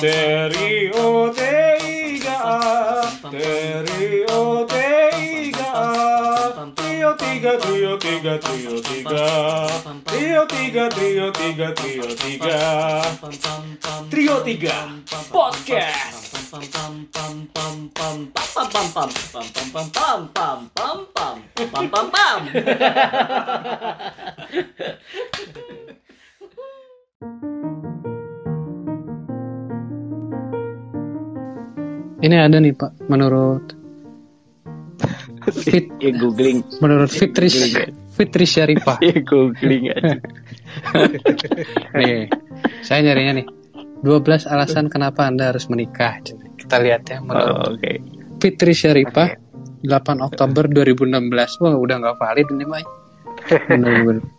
Terio tiga Terio tiga Trio tiga trio tiga trio tiga Trio tiga trio tiga trio tiga Trio tiga Podcast Ini ada nih Pak, menurut Fit, Ya googling. menurut Fitri Fitri Syarifah. Ya googling aja. Nih, saya nyarinya nih. 12 alasan kenapa Anda harus menikah. Kita lihat ya menurut Oh, Oke. Fitri Syarifah 8 Oktober 2016. Wah, udah nggak valid ini, Mai. Bener-bener.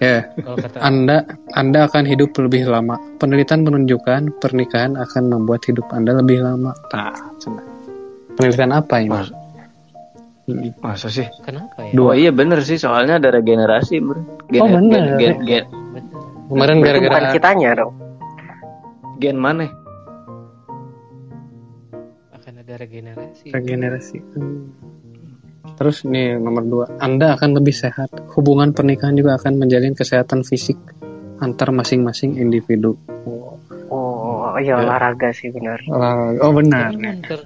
Ya, Kalau kata Anda Anda akan hidup lebih lama. Penelitian menunjukkan pernikahan akan membuat hidup Anda lebih lama. Nah, coba. Penelitian apa ini? Mas- Masa sih? kenapa ya? Dua iya bener sih soalnya ada regenerasi bro. Gen, Oh, bener. Gen, gen, gen, Betul. Kemarin Itu bukan gara-gara kitanya dong. Gen mana? Akan ada regenerasi. regenerasi. Hmm. Terus nih nomor dua, Anda akan lebih sehat. Hubungan pernikahan juga akan menjalin kesehatan fisik antar masing-masing individu. Oh, iya olahraga sih benar. Oh benar. Kan ker,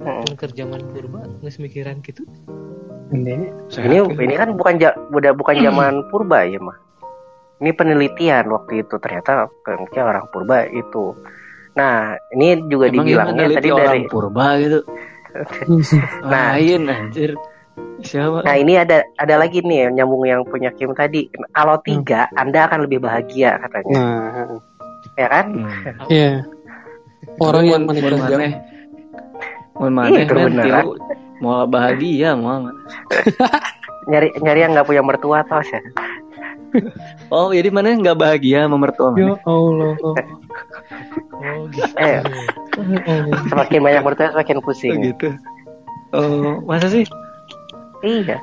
kan ker zaman purba nggak mikiran gitu. Ini Ini ini kan bukan ja, udah bukan zaman purba ya mah. Ini penelitian waktu itu ternyata kayak orang purba itu. Nah, ini juga Emang dibilangnya tadi orang dari purba gitu. Nah. Lain anjir. Siapa? Nah, ini ada ada lagi nih yang nyambung yang punya Kim tadi. Kalau tiga, Anda akan lebih bahagia katanya. nah, Ya kan? Hmm. iya. Orang yang Mun- mun menikah maneh Iya, itu tilu mau bahagia mau Nyari nyari yang nggak punya mertua tos ya. Oh jadi mana nggak bahagia sama mertua Ya maneh? Allah. Oh gitu. Eh, semakin banyak mertua semakin Oh, pusing. gitu oh masa sih Iya.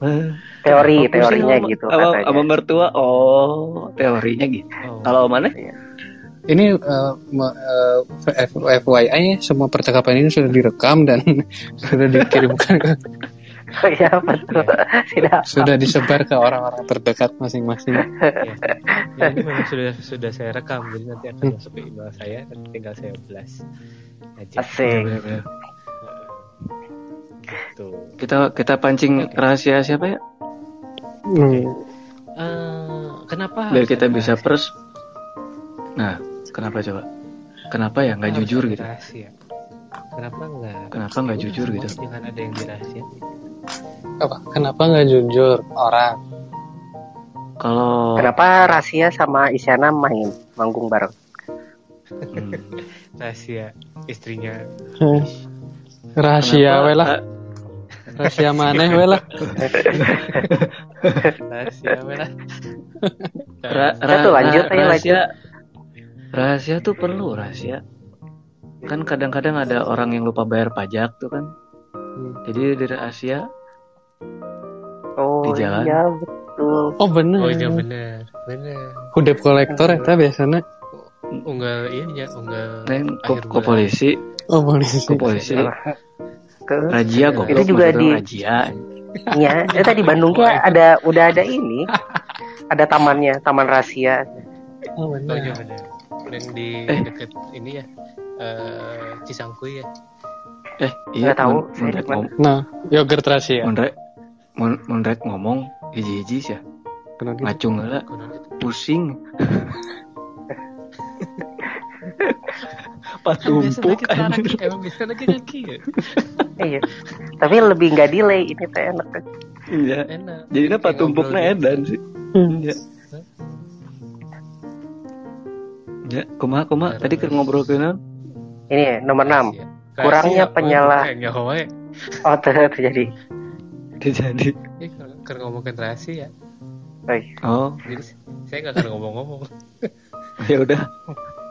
Eh, Teori, apa pusing teorinya sama- gitu sama, katanya. sama mertua oh teorinya gitu Oh. kalau mana Ini eh, me- eh, F- FYI semua percakapan ini sudah direkam dan sudah dikirimkan ke- Iya betul. Tidak. sudah disebar ke orang-orang terdekat masing-masing. Ya. Ya, ini memang sudah sudah saya rekam jadi nanti akan masuk ke email saya dan tinggal saya blast aja. Asik. Gitu. kita kita pancing rahasia siapa ya Hmm. Eh, kenapa? biar kita bisa rahasia? pers nah kenapa coba kenapa ya nggak jujur gitu rahasia. Kenapa nggak? Kenapa nggak jujur gitu? Jangan ada yang dirahasiain. Apa? Kenapa nggak jujur orang? kalau Kenapa Rahasia sama Isyana main manggung bareng? hmm, Rahasia istrinya. Rahasia kenapa- we lah, rahasia maneh we lah. Rahasia merah. Ra- tuh, ra- lanjut, ra- ayo, rahasia rahasia tuh perlu rahasia kan kadang-kadang ada orang yang lupa bayar pajak tuh kan jadi di rahasia Oh jalan. iya betul. Oh bener. Oh iya bener, bener. Udah kolektor eta biasanya. Unggal ini ya, unggal Neng ke, ke polisi Oh polisi. ke polisi Ke rajia goblok Itu juga maksudnya di- rajia ya, eh, tadi Bandungnya ada udah ada ini. Ada tamannya, Taman Rahasia. Oh Oh iya bener. bener. Yang di Eh. deket ini ya, eh Cisangkuy ya. eh iya Nggak tahu, saya Nah, yogurt rahasia. mun rek mun mun rek ngomong hiji-hiji sih ya gitu? ngacung heula Kunaon itu? pusing Kan patumpuk anjir emang biasa lagi kaki ya. Iya. Tapi lebih nggak delay ini teh enak. iya Enak. jadinya Kayak patumpuknya ngobrol edan gitu. sih iya ya kumaha kumaha tadi keur ngobrol ke? Ini nomor 6. Rahasia. Kurangnya Rahasia, penyala- oh, nyaho Oh, terjadi. jadi Eh, kalau- kalau ngomongin rahasia, Baik. oh jadi saya nggak akan ngomong-ngomong. ya udah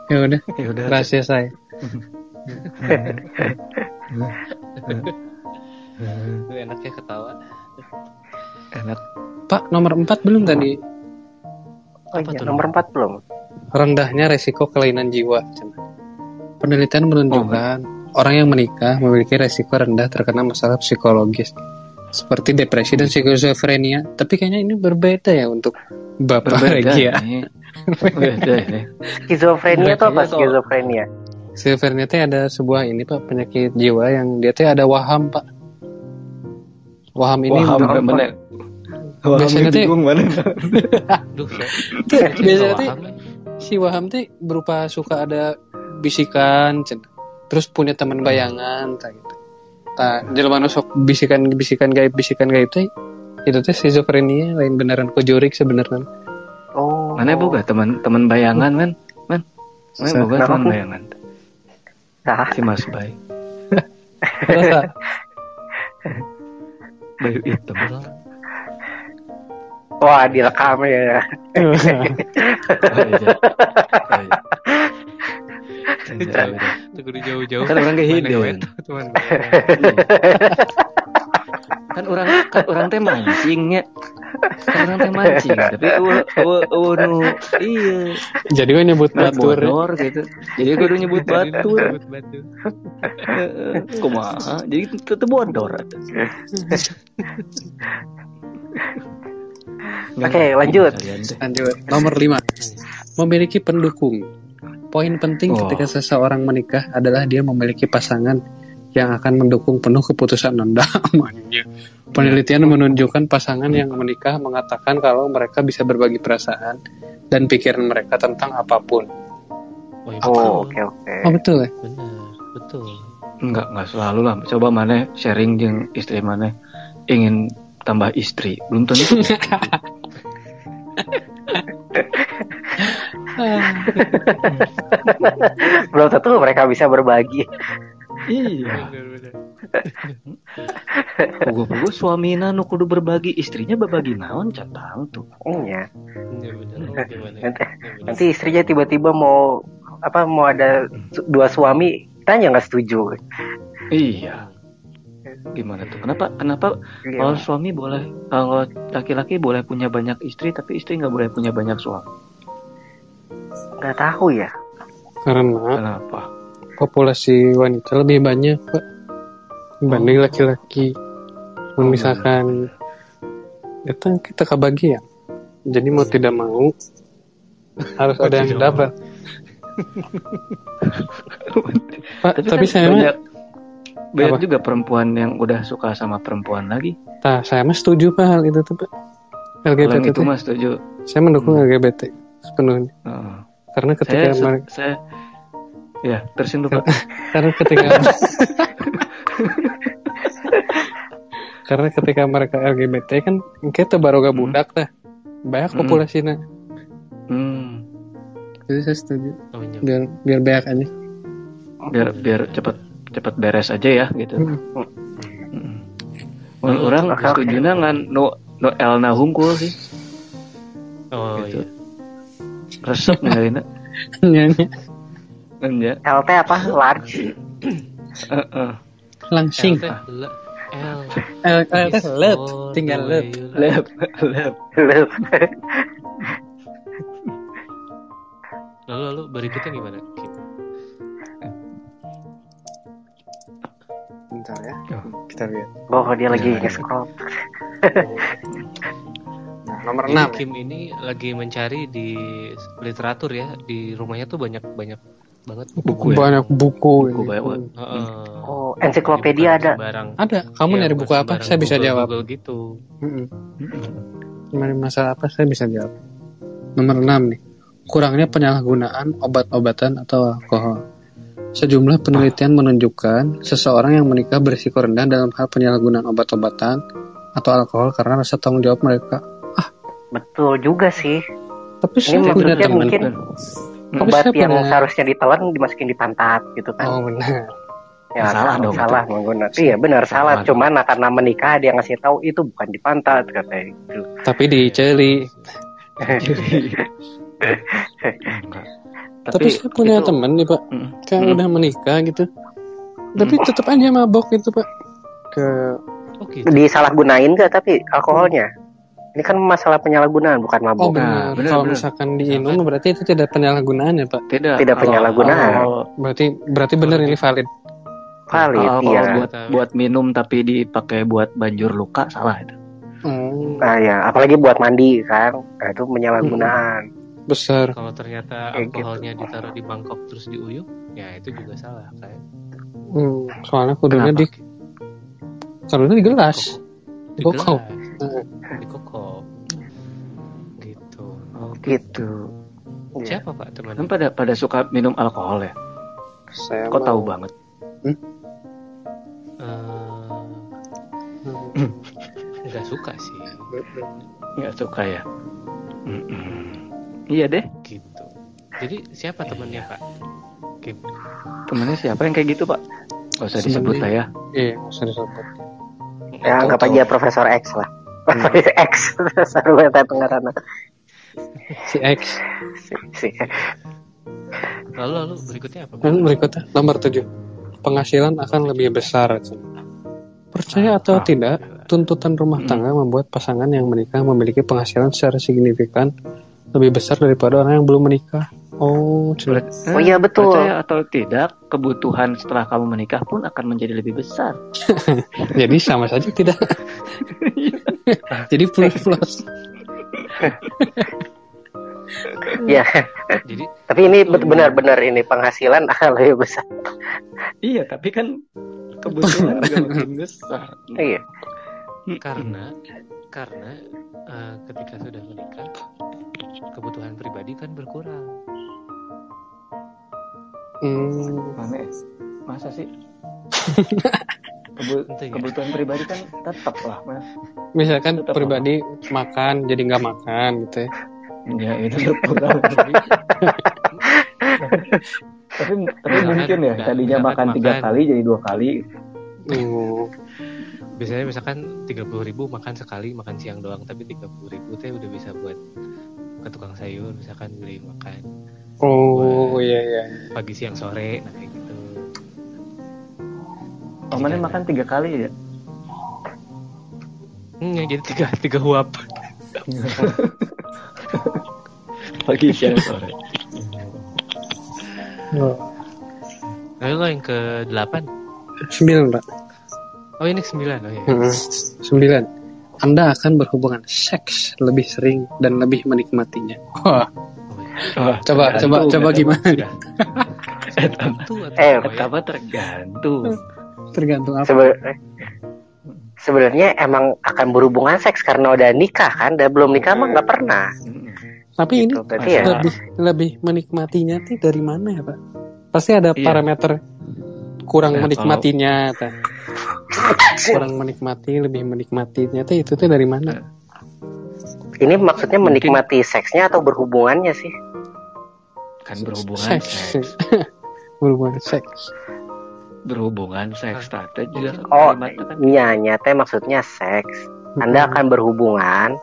Ya udah, ya udah rahasia saya. Itu enaknya ketawa. enak Pak, nomor 4 belum tadi. Oh Apa iya, tuh? nomor 4 belum. Rendahnya resiko kelainan jiwa. Penelitian menunjukkan orang yang menikah memiliki resiko rendah terkena masalah psikologis seperti depresi dan skizofrenia. Tapi kayaknya ini berbeda ya untuk Bapak Berbeda Regia. ini. Berbeda ini. Skizofrenia itu apa skizofrenia? Skizofrenia itu ada sebuah ini Pak penyakit jiwa yang dia tuh ada waham Pak. Waham ini Waham ber- mana? biasanya tuh mana? Duh, saya, tuh, biasanya tuh ya. si waham tuh berupa suka ada bisikan, terus punya teman bayangan, tak gitu. Tak, jelema nu sok bisikan-bisikan gaib, bisikan gaib teh itu teh skizofrenia lain beneran kujurik sebenarnya. Oh. Mana boga teman teman bayangan man? Man. Mana boga teman bayangan? Nah, Si Mas Bay. Bayu hitam. wah direkam ya. Oh, iya. Oh, iya. Kudu jauh-jauh. Kan orang teman. kan orang kan orang teh mancingnya kan orang teh mancing tapi eueuh nu iya Jadi gue nyebut nah, batur. gitu jadi kudu nyebut batur batu. Heeh, kumaha jadi tetep bodor Oke, lanjut. Kalian teh. Lanjut. Nomor 5. Memiliki pendukung. Poin penting Oh. ketika seseorang menikah adalah dia memiliki pasangan yang akan mendukung penuh keputusan Anda. Penelitian menunjukkan pasangan yang menikah mengatakan kalau mereka bisa berbagi perasaan dan pikiran mereka tentang apa pun. Oh, iya, Oh, betul. oke oke. Oh betul ya? Benar, betul. enggak enggak selalu lah coba mana sharing jeung istri mana ingin tambah istri belum tentu Belum tentu mereka bisa berbagi. iya Benar, benar. Pugu-pugu suamina nu kudu berbagi istrinya berbagi naon catang tuh Iya. Iya. Oh, ya? Nanti, Iya, benar. nanti istrinya tiba-tiba mau apa mau ada dua suami, tanya nggak setuju. iya gimana tuh kenapa kenapa Kalau Iya. suami boleh, kalau laki-laki boleh punya banyak istri, tapi istri nggak boleh punya banyak suami. Nggak tahu ya. Karena Kenapa? populasi wanita lebih banyak Pak dibanding Oh. laki-laki. Oh, Misalkan itu kita kebagi ya. Jadi mau tidak mau harus ada yang dapat. Pak, tapi, kan saya mah, banyak, banyak Apa? juga perempuan yang udah suka sama perempuan lagi. tah, saya mah setuju Pak hal itu tuh Pak. Kalau LGBT itu mah setuju. Saya mendukung Hmm. LGBT sepenuhnya. Heeh. Karena ketika saya, mereka, saya, ya dulu Pak. karena ketika karena ketika mereka LGBT kan kita baru gak Hmm. budak dah. Banyak Hmm. populasinya. Hmm, Jadi saya setuju. Oh, iya. Biar biar banyak aja. biar biar cepat cepat beres aja ya gitu. Hmm. Hmm. Orang oke. setuju ngan no no elna hungkul sih. Oh, Gitu. iya. Resep. Nyanyi. Kan ya. LT apa? Large. Heeh. Langsing. L teh, le- L. L, L teh Is lep, tinggal lep. you Lep, lep. Lalu lalu berikutnya gimana? Bentar ya. Oh. Kita lihat. Oh, dia lagi Iya, iya. nge-scroll. Nah, nomor Jadi 6. Kim ini lagi mencari di literatur ya, di rumahnya tuh banyak banyak banget Buku ya. Banyak buku. Buku ini. banyak banget. Heeh. Oh, ensiklopedia ada. Sembarang. Ada. Kamu Iya, nyari buku apa? Saya bisa Google- jawab. Google gitu. Mm-mm. Mm-mm. Nyari masalah apa? Saya bisa jawab. Nomor 6 nih. Kurangnya penyalahgunaan obat-obatan atau alkohol. Sejumlah penelitian menunjukkan seseorang yang menikah berisiko rendah dalam hal penyalahgunaan obat-obatan atau alkohol karena rasa tanggung jawab mereka. Betul juga sih. Tapi Ini maksudnya teman. mungkin Tapi obat yang punya- seharusnya ditelan dimasukin di pantat gitu kan. Oh benar. ya, salah dong, Salah menggunakan. Iya benar salah. Salah. Cuman nah, karena menikah dia ngasih tahu itu bukan di pantat katanya. Gitu. Tapi diceli. Enggak. Tapi, saya punya itu- teman nih pak, Mm. kayak Mm. udah menikah gitu. Tapi tetap aja mabok gitu pak. Ke Oh gitu. Disalahgunain gak tapi alkoholnya? Ini kan masalah penyalahgunaan bukan Oh mabuk. benar. benar, Kalau benar. misalkan diinum berarti itu tidak penyalahgunaan ya Pak. Tidak. Tidak kalau- penyalahgunaan. kalau- Berarti berarti benar ini valid. Valid, Kalau, iya. kalau buat buat minum tapi dipakai buat banjur luka salah itu. Hmm, Nah ya, apalagi buat mandi kan, nah, itu penyalahgunaan. besar. Kalau ternyata gitu. alkoholnya ditaruh di mangkok terus diuyup, ya itu juga salah kayak. Hmm, soalnya kudunya Kenapa? di kudunya di gelas. Di Di gelas, Di. Gitu. Oh Gitu. Iya. Siapa pak teman? Kan pada pada suka minum alkohol ya. Saya Kok mau- tahu banget? Eh, Hmm. nggak suka sih. Nggak suka ya. Mm-mm. Iya deh. Gitu. Jadi siapa temannya pak? Kim. Temennya siapa yang kayak gitu pak? Gak usah disebut lah ya. Iya, nggak usah disebut. Ya anggap aja Profesor X lah. X, Profesor Weta Tenggara. Si X. Si, si. Lalu lalu berikutnya apa? Dan berikutnya nomor 7. Penghasilan akan lebih besar. Percaya atau Ah. tidak, tuntutan rumah Hmm. tangga membuat pasangan yang menikah memiliki penghasilan secara signifikan lebih besar daripada orang yang belum menikah. Oh, cina. Oh iya betul. Percaya atau tidak, kebutuhan setelah kamu menikah pun akan menjadi lebih besar. jadi sama saja tidak. jadi plus plus. Ya, Jadi tapi ini bet- benar-benar ini penghasilan akan lebih besar. Iya, tapi kan kebutuhan juga makin besar. Iya. karena karena eh, ketika sudah menikah kebutuhan pribadi kan berkurang. Hmm, Aneh. Masa sih? Kebu- ya? kebutuhan pribadi kan tetap lah, Mas. misalkan Tetap pribadi makan jadi nggak makan gitu ya. Ya, itu berkurang. tapi tapi Misalkan mungkin ya nggak- tadinya makan tiga kali jadi dua kali Hmm, Biasanya misalkan 30.000 ribu makan sekali makan siang doang tapi 30.000 ribu teh udah bisa buat ke tukang sayur misalkan beli makan Oh iya iya. pagi siang sore nah kayak gitu. Omannya Jika- makan tiga kali ya Hmm, ya, jadi tiga tiga huap. pagi siang sore Oh, Lalu lo yang ke 8 sembilan pak. Oh ini 9 oh iya. Hmm, Sembilan. Anda akan berhubungan seks lebih sering dan lebih menikmatinya. Wah, Wah, coba coba tergantung, coba ya. gimana atau Eh, ya? Pertama tergantung Tergantung apa? Sebe- sebenarnya emang akan berhubungan seks karena udah nikah kan, dan belum nikah mah nggak pernah. Tapi ini Gitu, berarti ya. lebih lebih menikmatinya tuh dari mana ya pak? Pasti ada Iya. parameter kurang Nah, menikmatinya, teh. kurang menikmati, lebih menikmatinya tuh itu tuh dari mana? Ini maksudnya Mungkin- menikmati seksnya atau berhubungannya sih? kan berhubungan Seks. seks berhubungan seks. berhubungan seks tadi juga Oh, kan teh maksudnya seks. Anda akan berhubungan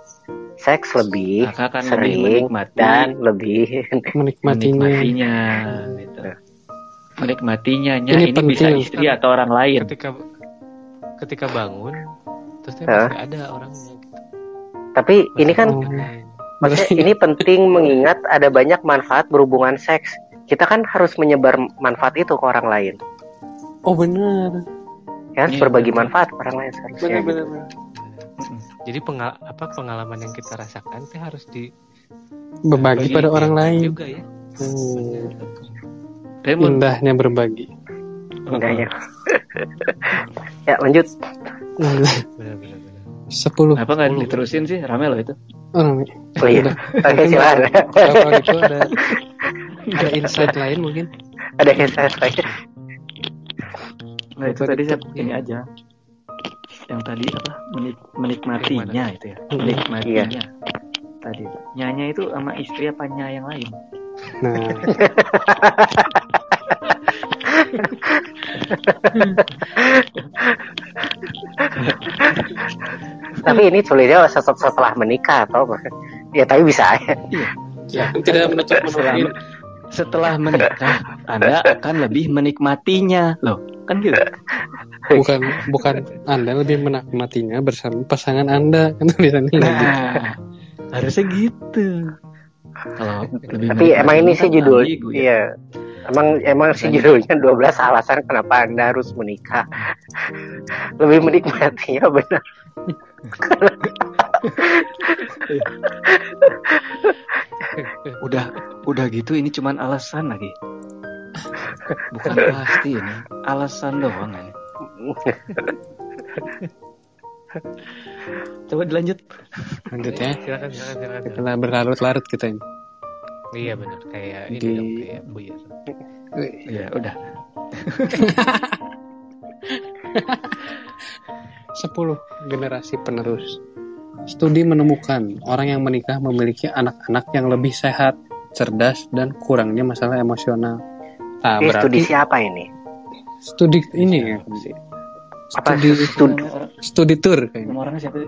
seks lebih akan lebih sering menikmati dan lebih menikmatinya. menikmatinya gitu. menikmatinya nya Ini ini, bisa penting. istri atau orang lain Ketika ketika bangun terus Hah? masih ada orangnya gitu. tapi ini kan maksudnya ini penting mengingat ada banyak manfaat berhubungan seks. Kita kan harus menyebar manfaat itu ke orang lain. Oh benar. Ya, Iya, berbagi benar. manfaat ke orang lain seharusnya. Benar gitu. benar. Jadi pengal apa pengalaman yang kita rasakan teh harus di Berbagi Bagi pada orang lain. juga ya. Hmm. Indahnya berbagi. Indahnya. ya, lanjut. Benar benar benar. Sepuluh apa nggak diterusin sih rame loh itu orang. Oh iya. Oke, silakan. Kalau itu ada ada insight lain mungkin. ada yang saya lagi. nah itu tadi saya ini aja yang tadi apa? Menik- menikmatinya itu ya? Menikmatinya. Tadi nyanya itu sama istri apa nya yang lain? Nah, Tapi ini sulitnya setelah, setelah menikah atau apa? Ya tapi bisa aja. ya, tidak menutup kemungkinan setelah menikah Anda akan lebih menikmatinya loh kan gitu bukan bukan anda lebih menikmatinya bersama pasangan anda kan tulisannya gitu. nah harusnya gitu kalau lebih Tapi emang ini sih kan judul, ambigu ya. iya. Emang emang sih judulnya 12 alasan kenapa Anda harus menikah. Lebih menikmatinya benar. udah udah gitu ini cuman alasan lagi. Bukan pasti ini alasan doang ini. Coba dilanjut. Lanjut ya. Silakan silakan silakan. Kita berlarut-larut kita ini. Iya benar. Kayak ini Di- dong kayak buyar ya udah. 10 generasi penerus studi menemukan orang yang menikah memiliki anak-anak yang lebih sehat cerdas dan kurangnya masalah emosional. Nah Ini studi berarti siapa ini? studi ini ya. Apa studi studi, studi tour kayaknya. Siapa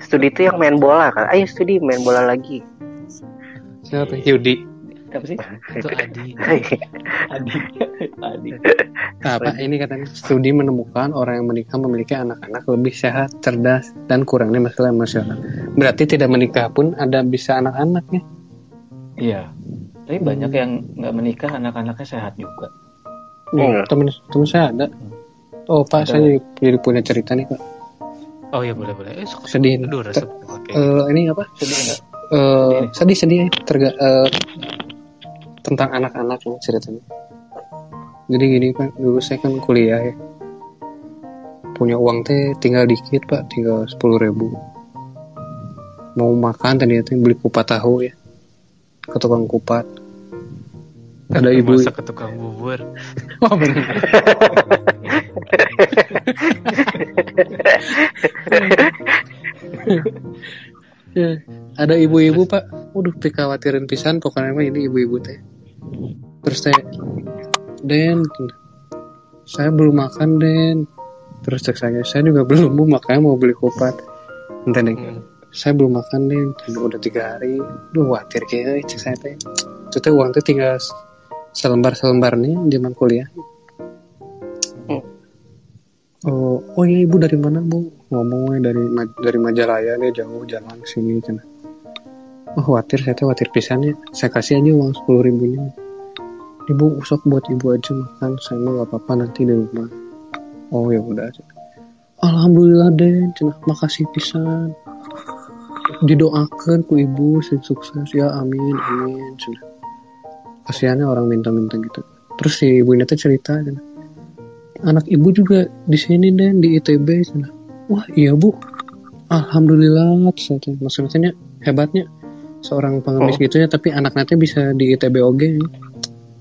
studi itu yang main bola kan? Ayo studi main bola lagi. siapa? Yudi siapa sih itu Adi Adi Adi Nah, apa ini katanya studi menemukan orang yang menikah memiliki anak-anak lebih sehat, cerdas, dan kurangnya masalah emosional. Berarti tidak menikah pun ada bisa anak-anak ya? iya tapi banyak yang nggak menikah anak-anaknya sehat juga Hmm. Temen temen saya ada. Oh pak, Ada. saya jadi, jadi punya cerita nih pak. oh iya boleh boleh eh sok Sedih. aduh resep oke Eh, ini apa? sedih nggak Eh, sedih sedih terga, eh, tentang anak-anak yang ceritanya. Jadi gini pak, dulu saya kan kuliah ya. Punya uang teh tinggal dikit pak, tinggal sepuluh ribu. Mau makan tadi teh beli kupat tahu ya, ke tukang kupat. Ada ibu. masak ke tukang bubur Oh benar. Ada ibu-ibu pak, waduh khawatirin pisan pokoknya ini ibu-ibu teh. Terus teh, Den, saya belum makan Den. Terus cek saya, saya juga belum bu makanya mau beli kupat. Deh, Hmm. saya belum makan Den, udah tiga hari. Duh khawatir kayak cek saya teh. Itu teh uang teh tinggal selembar selembar nih zaman kuliah. Oh, oh iya ibu dari mana bu? Ngomongnya dari dari Majalaya dia jauh jalan sini cina. Oh khawatir saya tuh khawatir pisan ya. Saya kasih aja uang sepuluh ribunya. Ibu usok buat ibu aja makan. Saya mah gak apa-apa nanti di rumah. Oh ya udah. Alhamdulillah Den, cina makasih pisan. Didoakan ku ibu sing sukses ya amin amin cina. Kasihannya orang minta-minta gitu. Terus si ibu ini tuh cerita cina anak ibu juga di sini dan di ITB sana. Wah iya bu, alhamdulillah. Saya maksudnya hebatnya seorang pengemis Oh. gitu ya, tapi anak nanti bisa di ITB oge.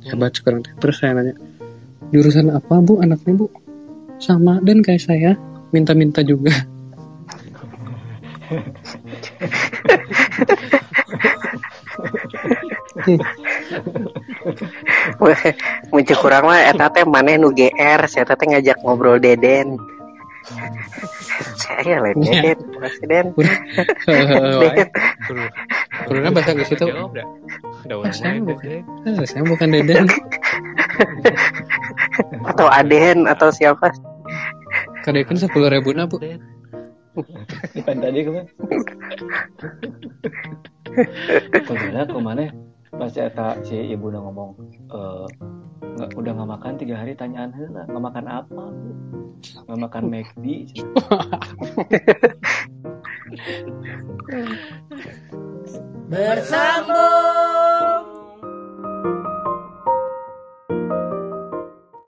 Hebat sekarang. teh. Terus saya nanya, jurusan apa bu anaknya bu? Sama dan kayak saya, minta-minta juga. Muncul kurang mah eta teh maneh nu GR, saya teh ngajak ngobrol Deden. Saya lain Iya. Deden, makasih Den. Hehehe, Suruh Kurangnya bahasa Inggris itu, udah Saya bukan. deh. "Eh, saya bukan Deden. Atau Aden atau siapa? Kadekan sepuluh ribu na bu. Bukan tadi ke mana? Padahal ke mana? Pas eta si ibu udah ngomong, eh nggak udah nggak makan tiga hari tanyaan lah nggak makan apa Bu? nggak makan McD Versando.